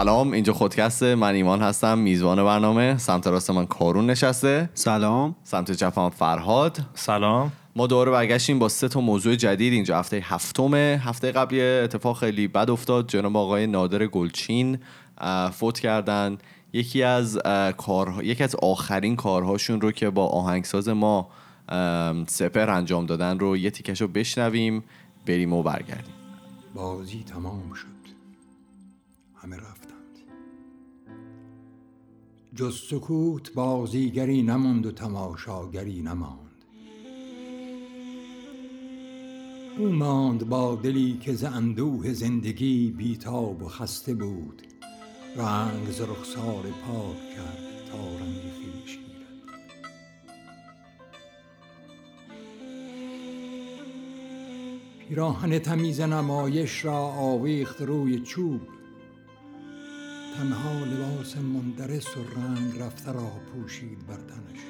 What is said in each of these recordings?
سلام اینجا خودکست من ایمان هستم میزبان برنامه سمت راست من کارون نشسته. سلام. سمت چپ فرهاد. سلام. ما دوباره برگشتیم با سه تا موضوع جدید اینجا. هفته هفتمه. هفته قبلی اتفاق خیلی بد افتاد. جناب آقای نادر گلچین فوت کردن. یکی از کار یکی از آخرین کارهاشون رو که با آهنگساز ما سپر انجام دادن رو یه تیکش رو بشنویم بریم و برگردیم. بازی تمام شد. همه رفتند جز سکوت بازیگری نماند و تماشاگری نماند. او ماند با دلی که ز اندوه زندگی بیتاب و خسته بود. رنگ ز رخسار پاک کرد تا رنگ خویش گیرد. پیراهن تمیز نمایش را آویخت روی چوب. تنها لباس مندرس و رنگ رفته را پوشید بر تنش.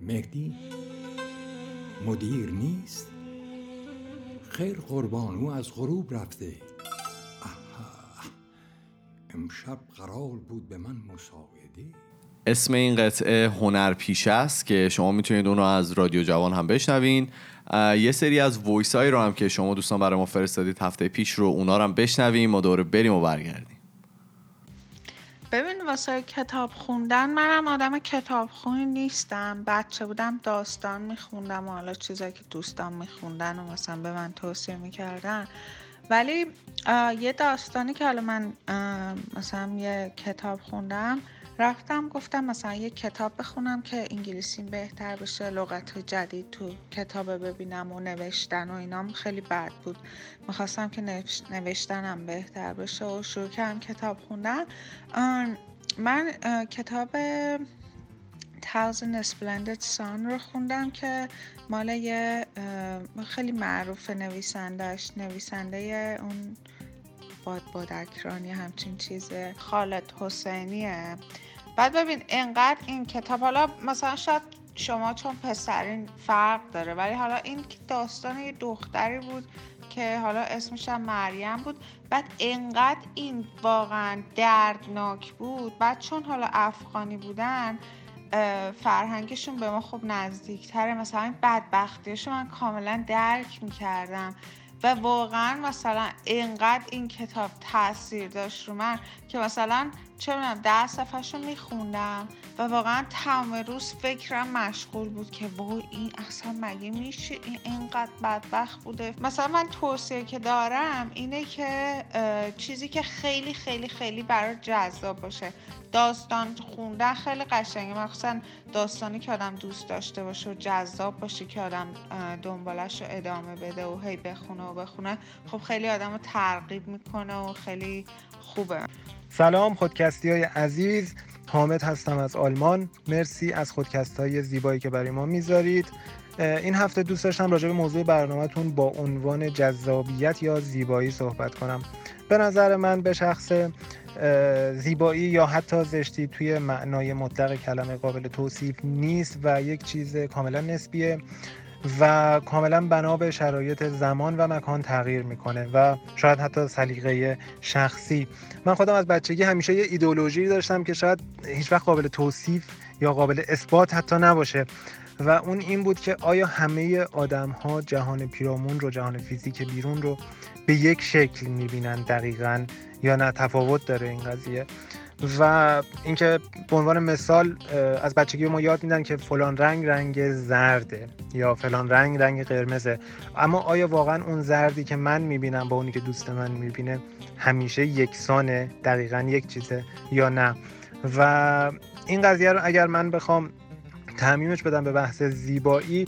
مهدی مدیر نیست؟ خیر قربان او از غروب رفته. امشب قرار بود به من مساعده. اسم این قطعه هنر پیش است که شما می‌تونید اونو از رادیو جوان هم بشنوین. یه سری از وایس هایی رو هم که شما دوستان برای ما فرستادید هفته پیش رو اونا رو هم بشنویم و دوره بریم و برگردیم. ببین واسه کتاب خوندن منم آدم کتاب خونی نیستم. بچه بودم داستان میخوندم و حالا چیزایی که دوستان میخوندن و مثلا به من توصیه می‌کردن. ولی یه داستانی که حالا من مثلا یه کتاب خوندم رفتم گفتم مثلا یه کتاب بخونم که انگلیسی بهتر بشه لغت جدید تو کتاب ببینم و نوشتن و اینام خیلی بد بود. می‌خواستم که نوشتنم بهتر بشه و شروع کردم کتاب خوندن. من کتاب Thousand Splendid Sun رو خوندم که مال یه خیلی معروف نویسندهش نویسنده اون باد بادکرانی همچین چیزه خالد حسینیه. بعد ببین انقدر این کتاب حالا مثلا شاید شما چون پسرین فرق داره ولی حالا این داستان یه دختری بود که حالا اسمش هم مریم بود. بعد انقدر این واقعا دردناک بود. بعد چون حالا افغانی بودن فرهنگشون به ما خب نزدیکتره. مثلا این بدبختیشون من کاملا درک می‌کردم. و واقعا مثلا اینقدر این کتاب تاثیر داشت رو من که مثلا چه می‌دونم ده صفحه رو میخوندم و واقعا تمام روز فکرم مشغول بود که وای این اصلا مگه میشه؟ این اینقدر بدبخت بوده. مثلا من توصیه که دارم اینه که چیزی که خیلی خیلی خیلی برای جذاب باشه. داستان خوندن خیلی قشنگه. مخصوصا داستانی که آدم دوست داشته باشه و جذاب باشه که آدم دنبالش رو ادامه بده و هی بخونه و بخونه خب خیلی آدم رو ترغیب می‌کنه و خیلی خوبه. سلام خودکستی های عزیز. حامد هستم از آلمان. مرسی از خودکست های زیبایی که برای ما می‌ذارید. این هفته دوست داشتم راجع به موضوع برنامهتون با عنوان جذابیت یا زیبایی صحبت کنم. به نظر من به شخص زیبایی یا حتی زشتی توی معنای مطلق کلمه قابل توصیف نیست و یک چیز کاملا نسبیه و کاملا بنا به شرایط زمان و مکان تغییر می‌کنه و شاید حتی سلیقه شخصی. من خودم از بچگی همیشه یه ایدولوژی داشتم که شاید هیچ وقت قابل توصیف یا قابل اثبات حتی نباشه و اون این بود که آیا همه آدم ها جهان پیرامون رو جهان فیزیک بیرون رو به یک شکل می‌بینن دقیقا؟ یا نه تفاوت داره این قضیه. و اینکه به عنوان مثال از بچگی ما یاد میدن که فلان رنگ رنگ زرده یا فلان رنگ رنگ قرمزه. اما آیا واقعا اون زردی که من می‌بینم با اونی که دوست من می‌بینه همیشه یکسانه دقیقا یک چیزه یا نه؟ و این قضیه رو اگر من بخوام تعمیمش بدم به بحث زیبایی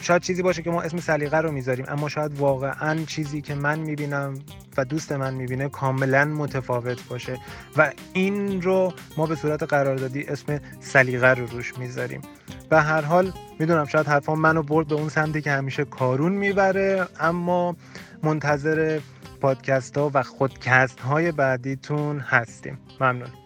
شاید چیزی باشه که ما اسم سلیقه رو می‌ذاریم اما شاید واقعا چیزی که من می‌بینم و دوست من می‌بینه کاملا متفاوت باشه. و این رو ما به صورت قراردادی اسم سلیقه رو روش می‌ذاریم. و هر حال می‌دونم شاید حرفان منو برد به اون سمتی که همیشه کارون می‌بره اما منتظر پادکست ها و خودکست های بعدیتون هستیم. ممنون.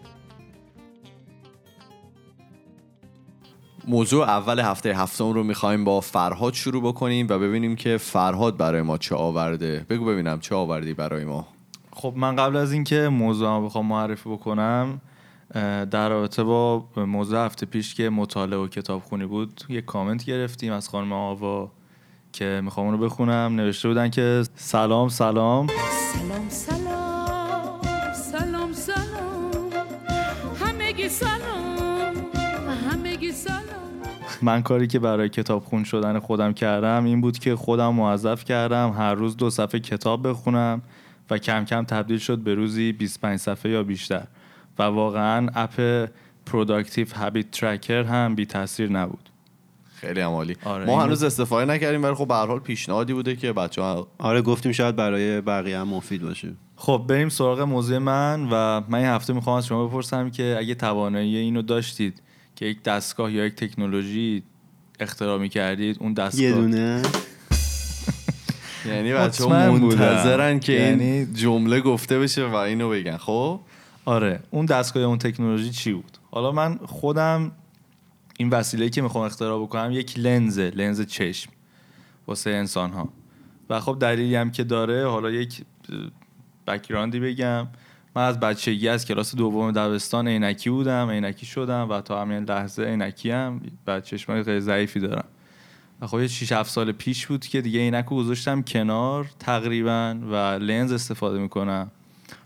موضوع اول هفته هفتم رو می‌خوایم با فرهاد شروع بکنیم و ببینیم که فرهاد برای ما چه آورده. بگو ببینم چه آوردی برای ما. خب من قبل از اینکه موضوع رو بخوام معرفی بکنم در رابطه با موضوع هفته پیش که مطالعه و کتابخونی بود یه کامنت گرفتیم از خانم آوا که می‌خوام اونو بخونم. نوشته بودن که سلام سلام. سلام سلام. من کاری که برای کتابخون شدن خودم کردم این بود که خودم موظف کردم هر روز دو صفحه کتاب بخونم و کم کم تبدیل شد به روزی 25 صفحه یا بیشتر. و واقعا app productive habit tracker هم بی تاثیر نبود. خیلی هم عالی. آره، ما هنوز استفاده نکردیم ولی خب به هر حال پیشنهادی بوده که بچه ها آره گفتیم شاید برای بقیه هم مفید باشه. خب بریم سراغ موضوع من و من این هفته می‌خوام از شما بپرسم که اگه توانایی اینو داشتید که یک دستگاه یا یک تکنولوژی اختراع می‌کردید اون دستگاه یه دونه. یعنی بچه ها. منتظرن که یعنی- این جمله گفته بشه و اینو بگن. خب؟ آره. اون دستگاه یا اون تکنولوژی چی بود؟ حالا من خودم این وسیله که می‌خوام اختراع بکنم یک لنزه لنز چشم واسه انسان ها و خب دلیلی هم که داره حالا یک بکگراندی بگم. من از بچگی از کلاس دوم دبستان عینکی بودم عینکی شدم و تا همین لحظه عینکی هم و چشمای خیلی ضعیفی دارم. و خب یه 6 7 سال پیش بود که دیگه عینک رو گذاشتم کنار تقریبا و لنز استفاده می‌کنم.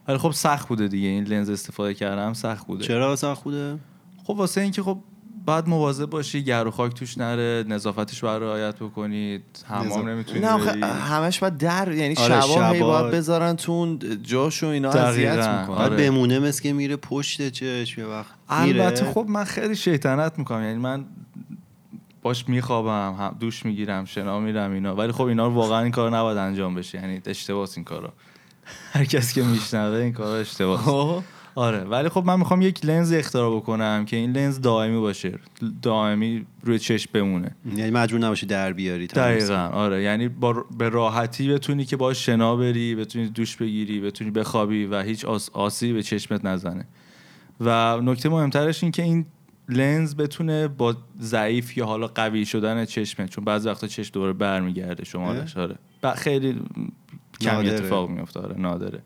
ولی خب سخت بوده دیگه. این لنز استفاده کردم سخت بوده. چرا سخت خوده خب واسه اینکه خب بعد مواظب باشی گرد و خاک توش نره نظافتش باید رعایت بکنید حمام نظافت. نمی‌تونی نه همش باید در یعنی آره، شبا هی. باید بذارن تو اون جاش و اینا. اذیت می‌کنن بعد آره. بمونه مثل که میره پشت چشم یه وقت. البته خب من خیلی شیطنت می‌کنم یعنی من باش میخوابم هم دوش می‌گیرم شنا میرم اینا ولی خب اینا رو واقعا این کار نباید انجام بشه یعنی اشتباس این کارا هر کس که میشنوه این کارا اشتباس. آره ولی خب من می‌خوام یک لنز اختراع بکنم که این لنز دائمی باشه دائمی روی چشم بمونه. یعنی مجبور نباشی در بیاری. دقیقا آره. یعنی با به راحتی بتونی که با شنا بری بتونی دوش بگیری بتونی بخوابی و هیچ آس آسی به چشمت نزنه. و نکته مهمترش این که این لنز بتونه با ضعیف یا حالا قوی شدن چشمت چون بعضی وقتا چشم دوباره برمیگرده شمالش آره. خیلی کمی. اتفاق میفته آره نادره.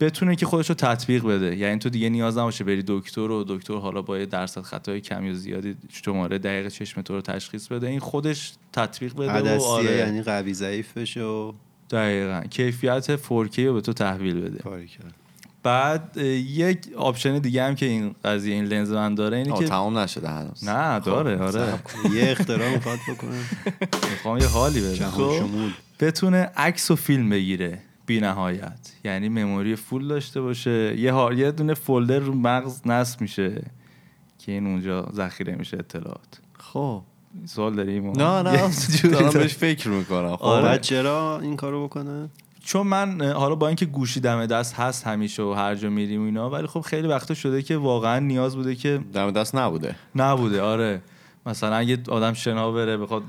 بتونه که خودش رو تطبیق بده. یعنی تو دیگه نیاز نباشه بری دکتر و دکتر حالا با درصد خطای کمی و زیادی شماره دقیق چشم تو رو تشخیص بده. این خودش تطبیق بده و آره. یعنی قوی ضعیف بشه و دقیقا. کیفیت 4K رو به تو تحویل بده. کرد. بعد یک option دیگه هم که این قضیه این لنز من داره اینه که تمام نشده هنوز. نه داره خب، آره. یه اختراع می‌خواد بکنه. می‌خوام یه حالی شمول. بتونه عکس و فیلم بگیره. بی نهایت یعنی memory full داشته باشه. یه ها... یه دونه folder رو مغز نصب میشه که این اونجا ذخیره میشه اطلاعات. خب سوال داریم؟ نه نه. دارم بهش فکر می‌کنم. خب. آره. چرا این کارو بکنه؟ چون من حالا با اینکه گوشی دم دست هست همیشه و هر جا میریم و اینا ولی خب خیلی وقتا شده که واقعا نیاز بوده که دم دست نبوده. نبوده آره. مثلا اگه آدم شنا بره بخواد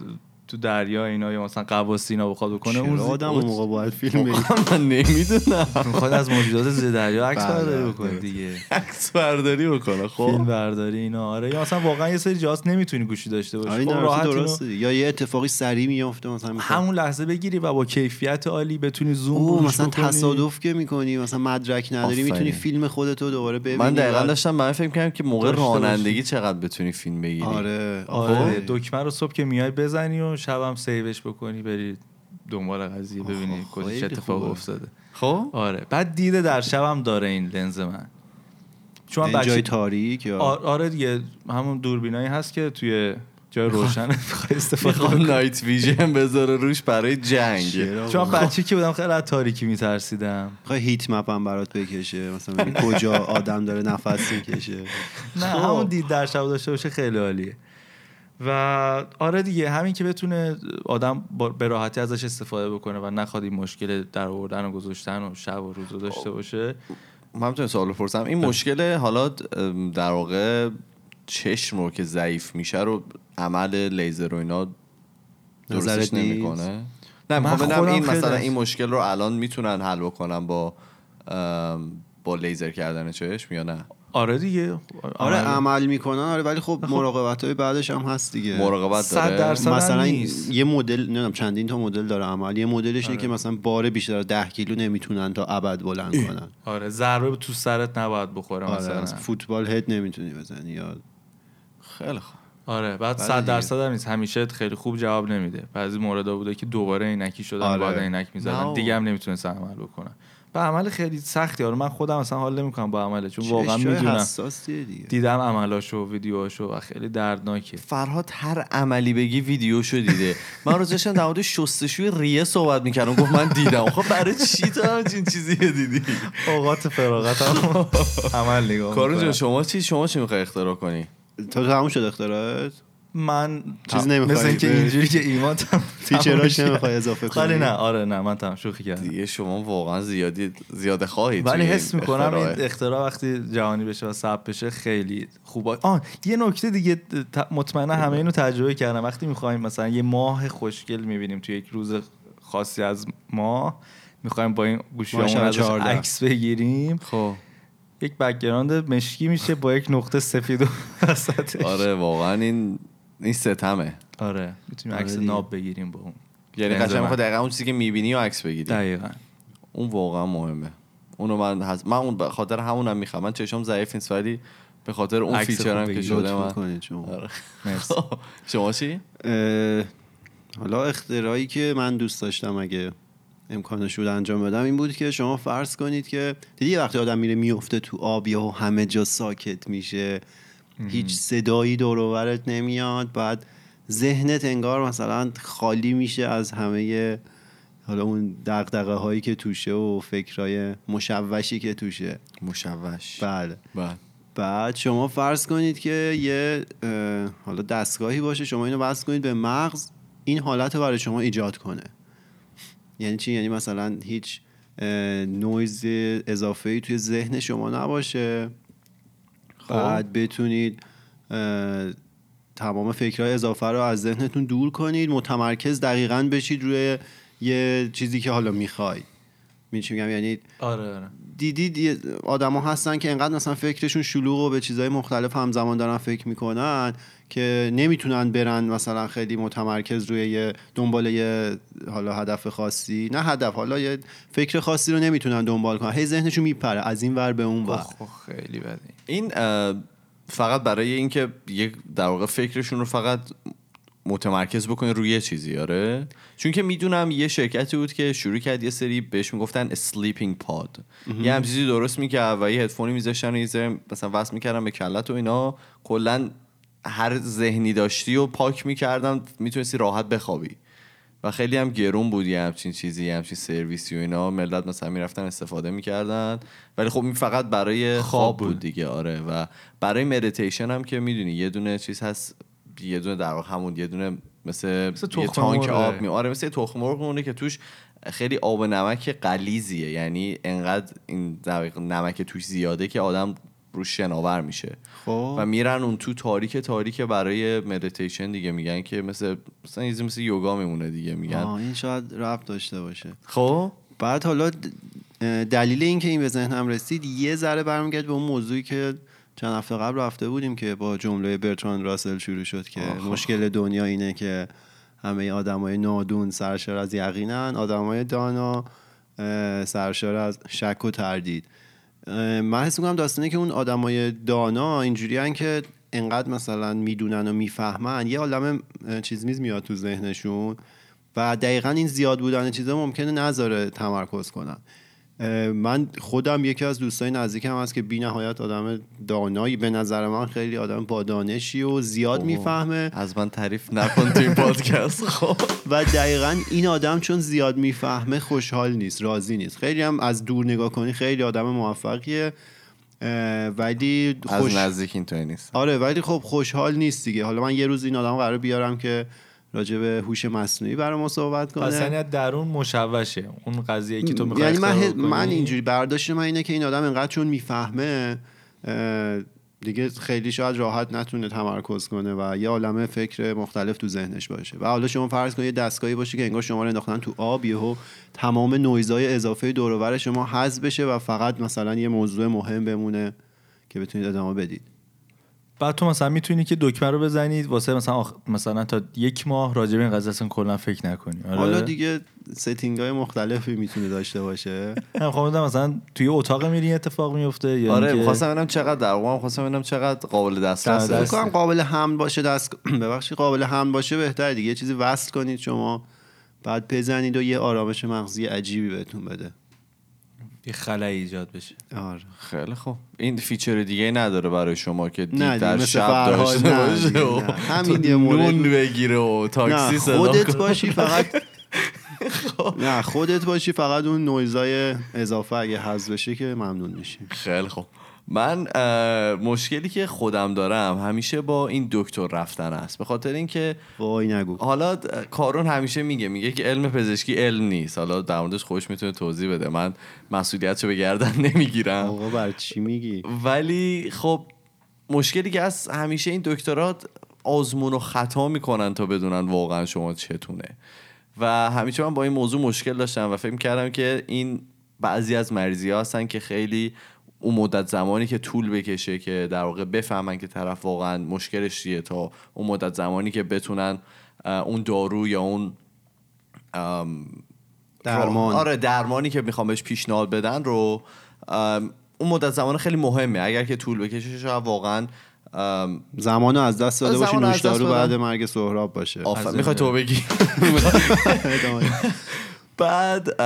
تو دریا اینا یا مثلا قواسی اینا بخواد بکنه اون آدم اون- موقع باید فیلم بگیره؟ من نمی‌دونم. می‌خواد از موجودات زیر دریا عکس بله، برداری بله. بکنه دیگه. عکس برداری بکنه فیلم خب برداری اینا آره. یا مثلا واقعا یه سری جاست نمی‌تونی گوشی داشته باشی. آره خب راحت درسته یا یه اتفاقی سریع میفته مثلا همون لحظه بگیری و با کیفیت عالی بتونی زوم مثلا. تصادف که می‌کنی مثلا مدرک نداری. می‌تونی فیلم خودتو دوباره ببینی من دقیقا داشتم من فکر کردم که موقع. رانندگی چقدر بتونی فیلم بگیری. آره آره آره. دکمه رو صبح که میای بزنی و شبم سیوش بکنی بری دنبال قضیه ببینی کجا چه اتفاق. افتاده. خب؟ آره. بعد دیده در شبم داره این لنز من. چون من این جای بچه تاریک یا؟ آره دیگه همون دوربینایی هست که توی جای روشن. استفاده نایت ویژن بذاره روش برای جنگ؟ چون بچه که بودم خیلی از تاریکی میترسیدم. می‌خوای هیت مپ هم برات بکشه. مثلا کجا آدم داره نفس می‌کشه. نه خب. همون دید در شب داشته باشه خیلی عالیه. و آره دیگه همین که بتونه آدم با- به راحتی ازش استفاده بکنه و نخواد این مشکل در آوردن و گذاشتن و شب و روز رو داشته باشه. من می‌تونم سوال بپرسم این مشکل حالا در واقع چشم رو که ضعیف میشه رو عمل لیزر و اینا درستش؟ نمی‌کنه؟ نه من خودم این خیلی مثلا این مشکل رو الان می‌تونن حل بکنن با با لیزر کردن چشم یا نه؟ آره دیگه. آره عمل- عمل می‌کنن آره ولی خب مراقبت های بعدش هم هست دیگه. مراقبت صد داره درصد. مثلا نیست. یه مدل نمی‌دونم چندین تا مدل داره عمل. یه مدلش اینه آره. که مثلا بار بیشتر از 10 کیلو نمی‌تونن تا ابد بلند کنن. آره ضربه تو سرت نباید بخوره آره مثلا. فوتبال هد نمی‌تونی بزنی یا خیلی خوب. آره بعد بله صد دیگه. درصد هم نیست. همیشه خیلی خوب جواب نمیده. بعضی موردا بوده که دوباره عینکی شدن آره. بعد عینک می‌زدن. دیگه هم نمی‌تونستن عمل بکنن. به عمل خیلی سختی. آره من خودم اصلا حال نمی‌کنم با عمله چون واقعا می‌دونم. حساسیه دیگه. دیدم عملاشو ویدیوهاشو و خیلی دردناکه. فرهاد هر عملی بگی ویدیوشو دیده. من روز داشتم در مورد شستشوی ریه صحبت می‌کردم. گفت من دیدم. خب برای چی تو همچین چیزی دیدی؟ اوقات فراغت هم عمل نگاه کارون شما چی شما چی می‌خوای اختراع کنی؟ تو تموم شد اختراعات من چیز تم- نمی‌خوای مثل اینکه؟ اینجوری که ایمان تم- فیچراش نمی‌خوای اضافه خالی کنی نه آره نه من تمام شوخی کردم. دیگه شما واقعا زیادی زیاده خواهید ولی حس می‌کنم. این اختراع وقتی جهانی بشه و ثبت بشه خیلی خوبه. آن یه نکته دیگه مطمئنا همه اینو تجربه کردم وقتی می‌خوایم مثلا یه ماه خوشگل می‌بینیم توی یک روز خاصی از ماه می‌خوایم با این گوشیامون ازش 14. عکس بگیریم خب. یک بکگراند مشکی میشه با یک نقطه سفید و وسطش. آره واقعا این این ستمه. آره می‌تونیم آره عکس دیگه. ناب بگیریم با اون. یعنی قشنگ. می‌خواد دقیقا اون چیزی که می‌بینی و عکس بگیری. دقیقا. اون واقعا مهمه. اونو من هز... من اون به خاطر همونم می‌خوام. من چشم ضعیف نیست ولی به خاطر اون فیچرم خوب که. شده من. شما. آره. مرسی. شما چی؟ اه، حالا اختراعی که من دوست داشتم اگه امکانش بود انجام بدم این بود که شما فرض کنید که دیدی یه وقتی آدم میره میفته تو آب یا همه جا ساکت میشه. هیچ صدایی دور و برت نمیاد. بعد ذهنت انگار مثلا خالی میشه از همه حالا اون دقدقه هایی که توشه و فکرهای مشوشی که توشه. مشوش. بله. بله. بعد شما فرض کنید که یه حالا دستگاهی باشه شما اینو وصل کنید به مغز این حالت رو برای شما ایجاد کنه. یعنی چی؟ یعنی مثلا هیچ نویز اضافه ای توی ذهن شما نباشه. بعد بتونید تمام فکرهای اضافه رو از ذهنتون دور کنید متمرکز دقیقا بشید روی یه چیزی که حالا می‌خواید میچی میگم؟ یعنی آره آره. دیدید آدما هستن که انقدر مثلا فکرشون شلوغ و به چیزهای مختلف همزمان دارن فکر می‌کنن که نمی‌تونن برن مثلا خیلی متمرکز روی یه دنبال یه حالا هدف خاصی. نه هدف حالا یه فکر خاصی رو نمی‌تونن دنبال کنن. هی ذهنشون میپره از این ور به اون ور. خیلی بدی. این فقط برای اینکه یک در واقع فکرشون رو فقط متمرکز بکنه روی یه چیزی آره؟ چون که می‌دونم یه شرکتی بود که شروع کرد یه سری بهش می‌گفتن sleeping pod یه هم چیزی درست می‌کرد و یه هدفونی میذاشتن و یه مثلا وصل می‌کردن به کله‌ت و اینا. کلا هر ذهنی داشتی و پاک می‌کردن می‌تونستی راحت بخوابی. و خیلی هم گرون بود یه همچین چیزی یه همچین سرویسی و اینا. ملت مثلا می‌رفتن استفاده می‌کردن. ولی خب این فقط برای خواب بود. دیگه آره. و برای مدیتیشن هم که می‌دونی یه دونه چیز هست یه دونه در واقع همون یه دونه مثل, مثل یه tank. آب می آره مثل تخم مرغ که توش خیلی آب و نمک غلیظیه یعنی انقدر این نمک توش زیاده که آدم روش شناور میشه. خب. و میرن اون تو تاریک تاریک برای مدیتیشن دیگه میگن که مثل مثلا چیزی مثل یوگا میمونه دیگه میگن. آه، این شاید ربط داشته باشه. خب. بعد حالا دلیل این که این به ذهنم رسید یه ذره برمیگرد به اون موضوعی که چند هفته قبل رفته بودیم که با جمله برتران راسل شروع شد که مشکل دنیا اینه که همه آدمای نادون سرشار از یقینن آدمای دانا سرشار از شک و تردید. من حس می‌کنم داستانه که اون آدمای دانا اینجوری که انقدر مثلا می‌دونن و می‌فهمن یه عالم چیز میز میاد تو ذهنشون و دقیقا این زیاد بودن چیزا ممکنه نذاره تمرکز کنن. من خودم یکی از دوستای نزدیکم هست که بی نهایت آدم دانایی. به نظر من خیلی آدم با دانشی و زیاد. می‌فهمه. از من تعریف نکن تو این پادکست خب. و دقیقا این آدم چون زیاد می‌فهمه خوشحال نیست راضی نیست. خیلی هم از دور نگاه کنی خیلی آدم موفقیه ولی از خوش... نزدیک اینطوری نیست. آره ولی خب خوشحال نیست دیگه. حالا من یه روز این آدم قرار بیارم که راجع به هوش مصنوعی برای ما صحبت کنه. پس یعنی درون مشوشه. اون قضیه که تو می‌خوای یعنی من, ه- من. اینجوری برداشت من اینه که این آدم انقدر چون می‌فهمه دیگه خیلی شاید راحت نتونه تمرکز کنه و یه عالمه فکر مختلف تو ذهنش باشه. و حالا شما فرض کنید یه دستگاهی باشه که انگار شما رو انداختن تو آب یهو تمام نویزهای اضافه دور شما حذف بشه و فقط مثلا یه موضوع مهم بمونه که بتونید ادامه بدید. بعد تو مثلا می‌تونی که دکمه رو بزنید واسه مثلا آخ... مثلا تا یک ماه راجع به این قضیه اصلا کلا فکر نکنی. آره؟ حالا دیگه ستینگ های مختلفی می‌تونه داشته باشه. من خب می‌دونم مثلا توی اتاق میری اتفاق میفته یا آره اینکه- می‌خواستم ببینم چقدر در واقع خواستم ببینم چقدر قابل دسترسه در فکر کنم قابل حمل باشه دست ببخشید قابل حمل باشه بهتره دیگه. یه چیزی وصل کنید شما بعد بزنید و یه آرامش مغزی عجیبی بهتون بده. یه خلایی ایجاد بشه. آره. خیلی خوب. این فیچر دیگه نداره برای شما که مثل شب داشته باشه و. همین یه مورد نون بگیره و تاکسی نه صدا خودت. باشی فقط نه خودت باشی فقط اون نویزای اضافه اگه حذف بشه که ممنون میشیم. خیلی خوب. من مشکلی که خودم دارم همیشه با این دکتر رفتن است. به خاطر اینکه وای نگو. حالا کارون همیشه میگه میگه که علم پزشکی علم نیست. حالا در موردش خودش می‌تونه توضیح بده. من مسئولیتشو به گردن نمی‌گیرم. آقا بر چی میگی؟ ولی خب مشکلی که از همیشه این دکترات آزمون و خطا می‌کنن تا بدونن واقعا شما چتونه. و همیشه من با این موضوع مشکل داشتم و فکر کردم که این بعضی از مریضی هستن که خیلی اون مدت زمانی که طول بکشه که در واقع بفهمن که طرف واقعا مشکلش چیه تا اون مدت زمانی که بتونن اون دارو یا اون درمان. آره درمانی که می‌خوام بهش پیشنهاد بدن رو اون مدت زمان خیلی مهمه اگر که طول بکشه شاید واقعا ام، زمانو از دست داده باشی نوشدارو بدم. بعد مرگ سهراب باشه می‌خوای تو بگی. بعد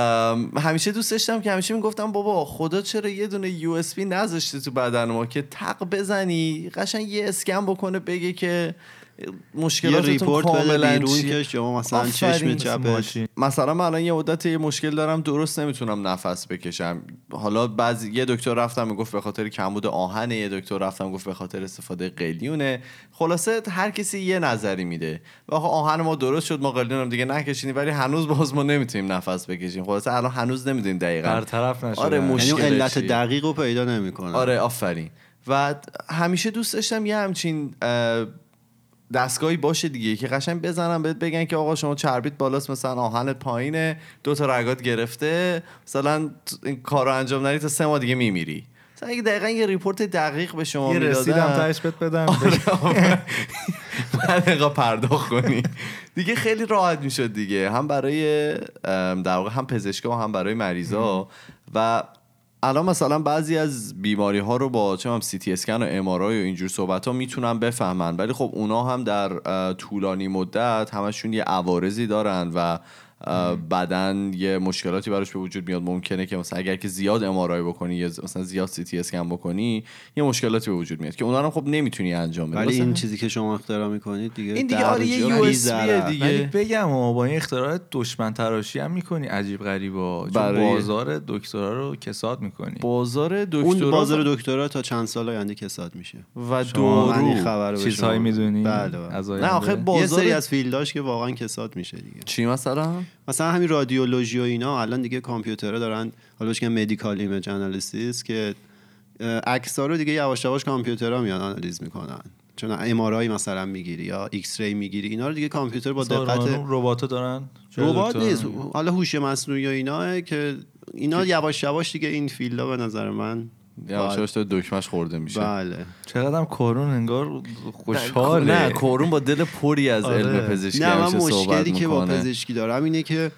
همیشه دوست داشتم که همیشه می‌گفتم بابا خدا چرا یه دونه USB نذاشته تو بدن ما که تق بزنی قشنگ یه اسکن بکنه بگه که یه مشکلاتتون report کاملا بیرون. که شما مثلا. چشم چپش. مثلا من الان یه مدت یه مشکل دارم درست نمی‌تونم نفس بکشم حالا بعضی یه دکتر رفتم می‌گفت به خاطر کمبود آهنه یه دکتر رفتم گفت به خاطر استفاده قلیونه خلاصه هر کسی یه نظری میده و آهن ما درست شد ما قلیون هم دیگه نکشیدیم ولی هنوز باز ما نمی‌تونیم نفس بکشیم خلاصه الان هنوز نمی‌دونیم دقیقا برطرف نشده آره، یعنی مشکل علت؟ دقیق رو پیدا نمی‌کنه آره آفرین و همیشه دوست داشتم یه همچین دستگاهی باشه دیگه. که قشنگ بزنم بهت بگن که آقا شما چربیت بالاست مثلا آهنت پایینه دو تا رگات گرفته مثلا این کار رو انجام ندی تا سه ماه دیگه میمیری. مثلا اگه دقیقا یه ریپورت دقیق به شما یه رسیدم می‌دادن. تهش بهت بدم. بعد اینقدر پرداخت کنی. دیگه خیلی راحت می‌شد دیگه. هم برای در واقع هم پزشکا و هم برای مریضا. و الان مثلا بعضی از بیماری ها رو با چه سی تی اسکن و ام و اینجور صحبت ها می‌تونن بفهمن. ولی خب اونا هم در طولانی مدت همشون یه عوارضی دارن و بدن یه مشکلاتی براش به وجود میاد. ممکنه که مثلا اگر که زیاد ام بکنی یا مثلا زیاد سی تی اسکن بکنی یه مشکلاتی به وجود میاد که اونا رو خب نمی‌تونی انجام بدی. ولی این هم- چیزی که شما اختراع می‌کنید دیگه این دیگه آره یه یو اس. دیگه. ولی بگم و با این اختراع دشمن تراشی هم می‌کنی عجیب غریبا. چون برای- بازار دکترا رو کساد می‌کنی. بازار دکترا اون بازار دکترا تا چند سال آینده کساد میشه. و شما من این دارو خبر رو به چیزهایی می‌دونی؟ بله بله. از نه آخه یه بازار- سری از field اش که واقعا کساد میشه دیگه. چی مثلا؟ مثلا همین رادیولوژی و اینا الان دیگه کامپیوترها دارن حالا بهش medical image analysis که عکس رو دیگه یواش یواش کامپیوترها میان آنالیز می‌کنن. چون ام مثلا می‌گیری یا X-ray می‌گیری اینا رو دیگه کامپیوتر با دقت ربات دارن؟ ربات نیست؟ حالا هوش مصنوعی و اینا که اینا یواش یواش دیگه این field ا به نظر من یواش یواش داره دکمش خورده میشه. بله. چقدر هم کارون انگار نه خوشحاله کورون با دل پری از آره. علم پزشکی نه من مشکلی که با پزشکی دارم اینه که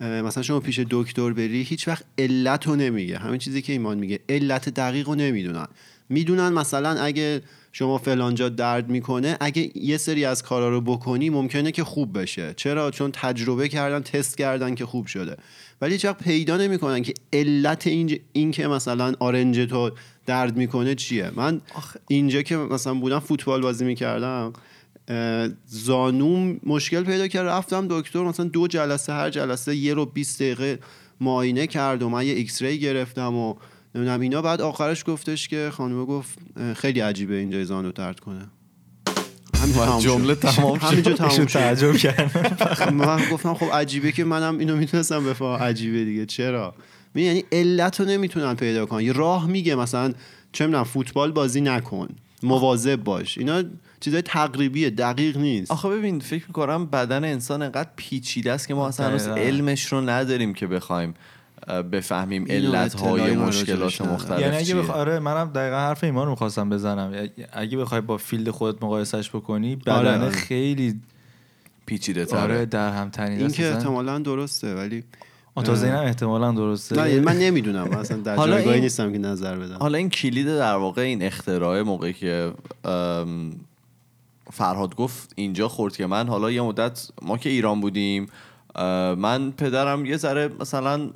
مثلا شما پیش دکتر بری هیچ وقت علت رو نمیگه. همین چیزی که ایمان میگه علت دقیق رو نمی‌دونن. می‌دونن مثلا اگه شما فلانجا درد می‌کنه اگه یه سری از کارا رو بکنی ممکنه که خوب بشه. چرا؟ چون تجربه کردن تست کردن که خوب شده. ولی هیچ وقت پیدا نمی‌کنن که علت این, این که مثلا آرنج تو درد می‌کنه چیه؟ من اینجا که مثلا بودم فوتبال بازی می‌کردم زانوم مشکل پیدا کرد. رفتم دکتر مثلا دو جلسه هر جلسه یه رو 20 دقیقه معاینه کرد و من یه X-ray گرفتم و نمی‌دونم اینا بعد آخرش گفتش که خانم گفت خیلی عجیبه اینجا زانو درد کنه. همینجا تموم شد. جمله تمام شد. همینجا شد. تعجب کرد. من گفتم خب عجیبه که منم اینو می‌تونستم بفهمم عجیبه دیگه. چرا؟ می یعنی علت رو نمی‌تونن پیدا کنن. یه راه میگه مثلا چه می‌دونم فوتبال بازی نکن. مواظب باش. اینا چیزای تقریبیه دقیق نیست. آخه ببین فکر می‌کنم بدن انسان انقدر پیچیده است که ما اصلا هنوز. علمش رو نداریم که بخوایم بفهمیم علت های مشکلات. مختلف یعنی اگه. بخ... آره منم دقیقا حرف ایمان رو می‌خواستم بزنم اگه بخوای با فیلد خودت مقایسش بکنی بدن آره، آره. خیلی پیچیده آره تره در هم تنیده این که. احتمالا درسته ولی تازه اینم احتمالا درسته نه یعنی من نمی‌دونم اصلا در حالا جایگاهی این- نیستم که نظر بدم حالا این کلید در واقع این اختراع موقعی که ام، فرهاد گفت اینجا خورد که من حالا یه مدت ما که ایران بودیم من پدرم یه ذره مثلا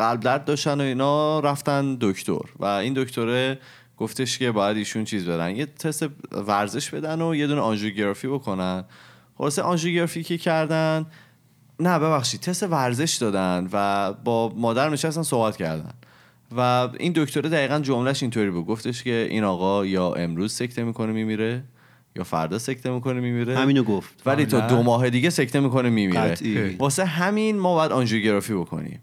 قلب درد داشتن و اینا رفتن دکتر. و این دکتره گفتش که باید ایشون چیز بدن. یه تست ورزش بدن و یه دونه آنژیوگرافی بکنن. خلاصه آنژیوگرافی که کردن نه ببخشید تست ورزش دادن و با مادر نشستن صحبت کردن. و این دکتره دقیقا جملهش اینطوری بود. گفتش که این آقا یا امروز سکته می‌کنه میمیره یا فردا سکته می‌کنه میمیره. همینو گفت. ولی تا. دو ماه دیگه سکته می‌کنه میمیره. واسه همین ما باید آنژیوگرافی بکنیم.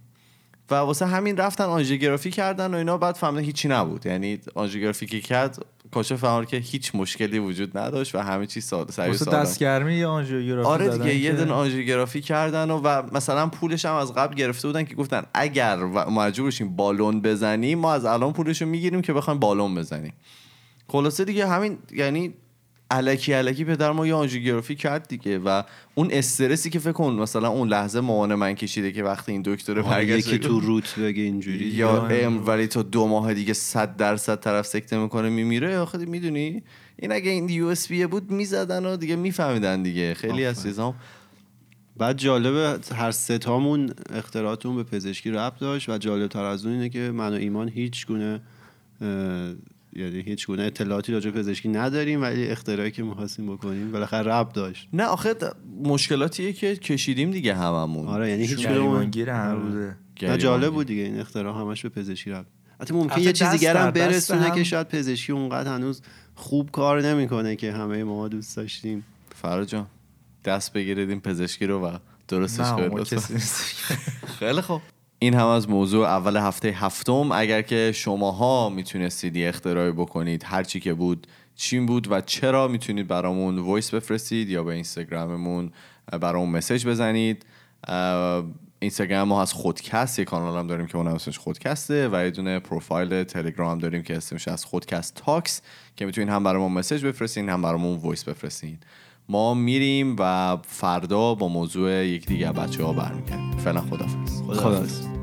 و واسه همین رفتن آنژیوگرافی کردن و اینا بعد فهمیدن هیچی نبود. یعنی آنژیوگرافی که کرد کاشف فهمید که هیچ مشکلی وجود نداشت و همه چیز ساده سریع واسه ساده دستگرمی یا آنژیوگرافی آره دیگه یه که- دونه آنژیوگرافی کردن و, و مثلا پولش هم از قبل گرفته بودن که گفتن اگر مجبور شیم بالون بزنیم ما از الان پولش رو می‌گیریم که بخوایم بالون بزنیم. خلاصه دیگه همین یعنی الکی الکی پدر ما یه آنژیوگرافی کرد دیگه و اون استرسی که فکر کن مثلا اون لحظه مامان من کشیده که وقتی این دکتر برگشت یکی تو روت بگه اینجوری یا ام ولی تا دو ماه دیگه صد درصد طرف سکته می‌کنه میمیره. آخه می‌دونی؟ این اگه این یو اس بود می‌زدن و دیگه میفهمیدن دیگه. خیلی از چیزام بعد جالبه هر ستامون اختراعاتون به پزشکی ربط داشت و جالب تر از اون اینه که من و ایمان هیچ گونه یعنی هیچ گونه اطلاعاتی راجع به پزشکی نداریم ولی اختراعی که می‌خواستیم بکنیم بالاخره ربط داشت. نه آخه مشکلاتیه که کشیدیم دیگه هممون. آره یعنی هیچ کدوم گریبانگیر هر روزه نه جالب. بود دیگه این اختراع همش به پزشکی ربط حتی ممکن البته یه چیز دیگر هم برسونه هم- که شاید پزشکی اونقدر هنوز خوب کار نمی‌کنه که همه ما دوست داشتیم. فرا جان دست بگیرید این پزشکی رو و درستش کنید. خیلی خوب. این هم از موضوع اول هفته هفتم. اگر که شماها می‌تونستید یه اختراعی بکنید هر چی که بود چی بود و چرا می‌تونید برامون وایس بفرستید یا به اینستاگراممون برامون message بزنید. اینستاگرام ما ازخودکست یه کانال هم داریم که اون اسمش ازخودکسته و یه دونه پروفایل تلگرام داریم که اسمش ازخودکست talks که می‌تونید هم برامون message بفرستین هم برامون voice بفرستین. ما میریم و فردا با موضوع یک دیگه بچه ها برمیگردیم. فعلا خدافظ خداحافظ.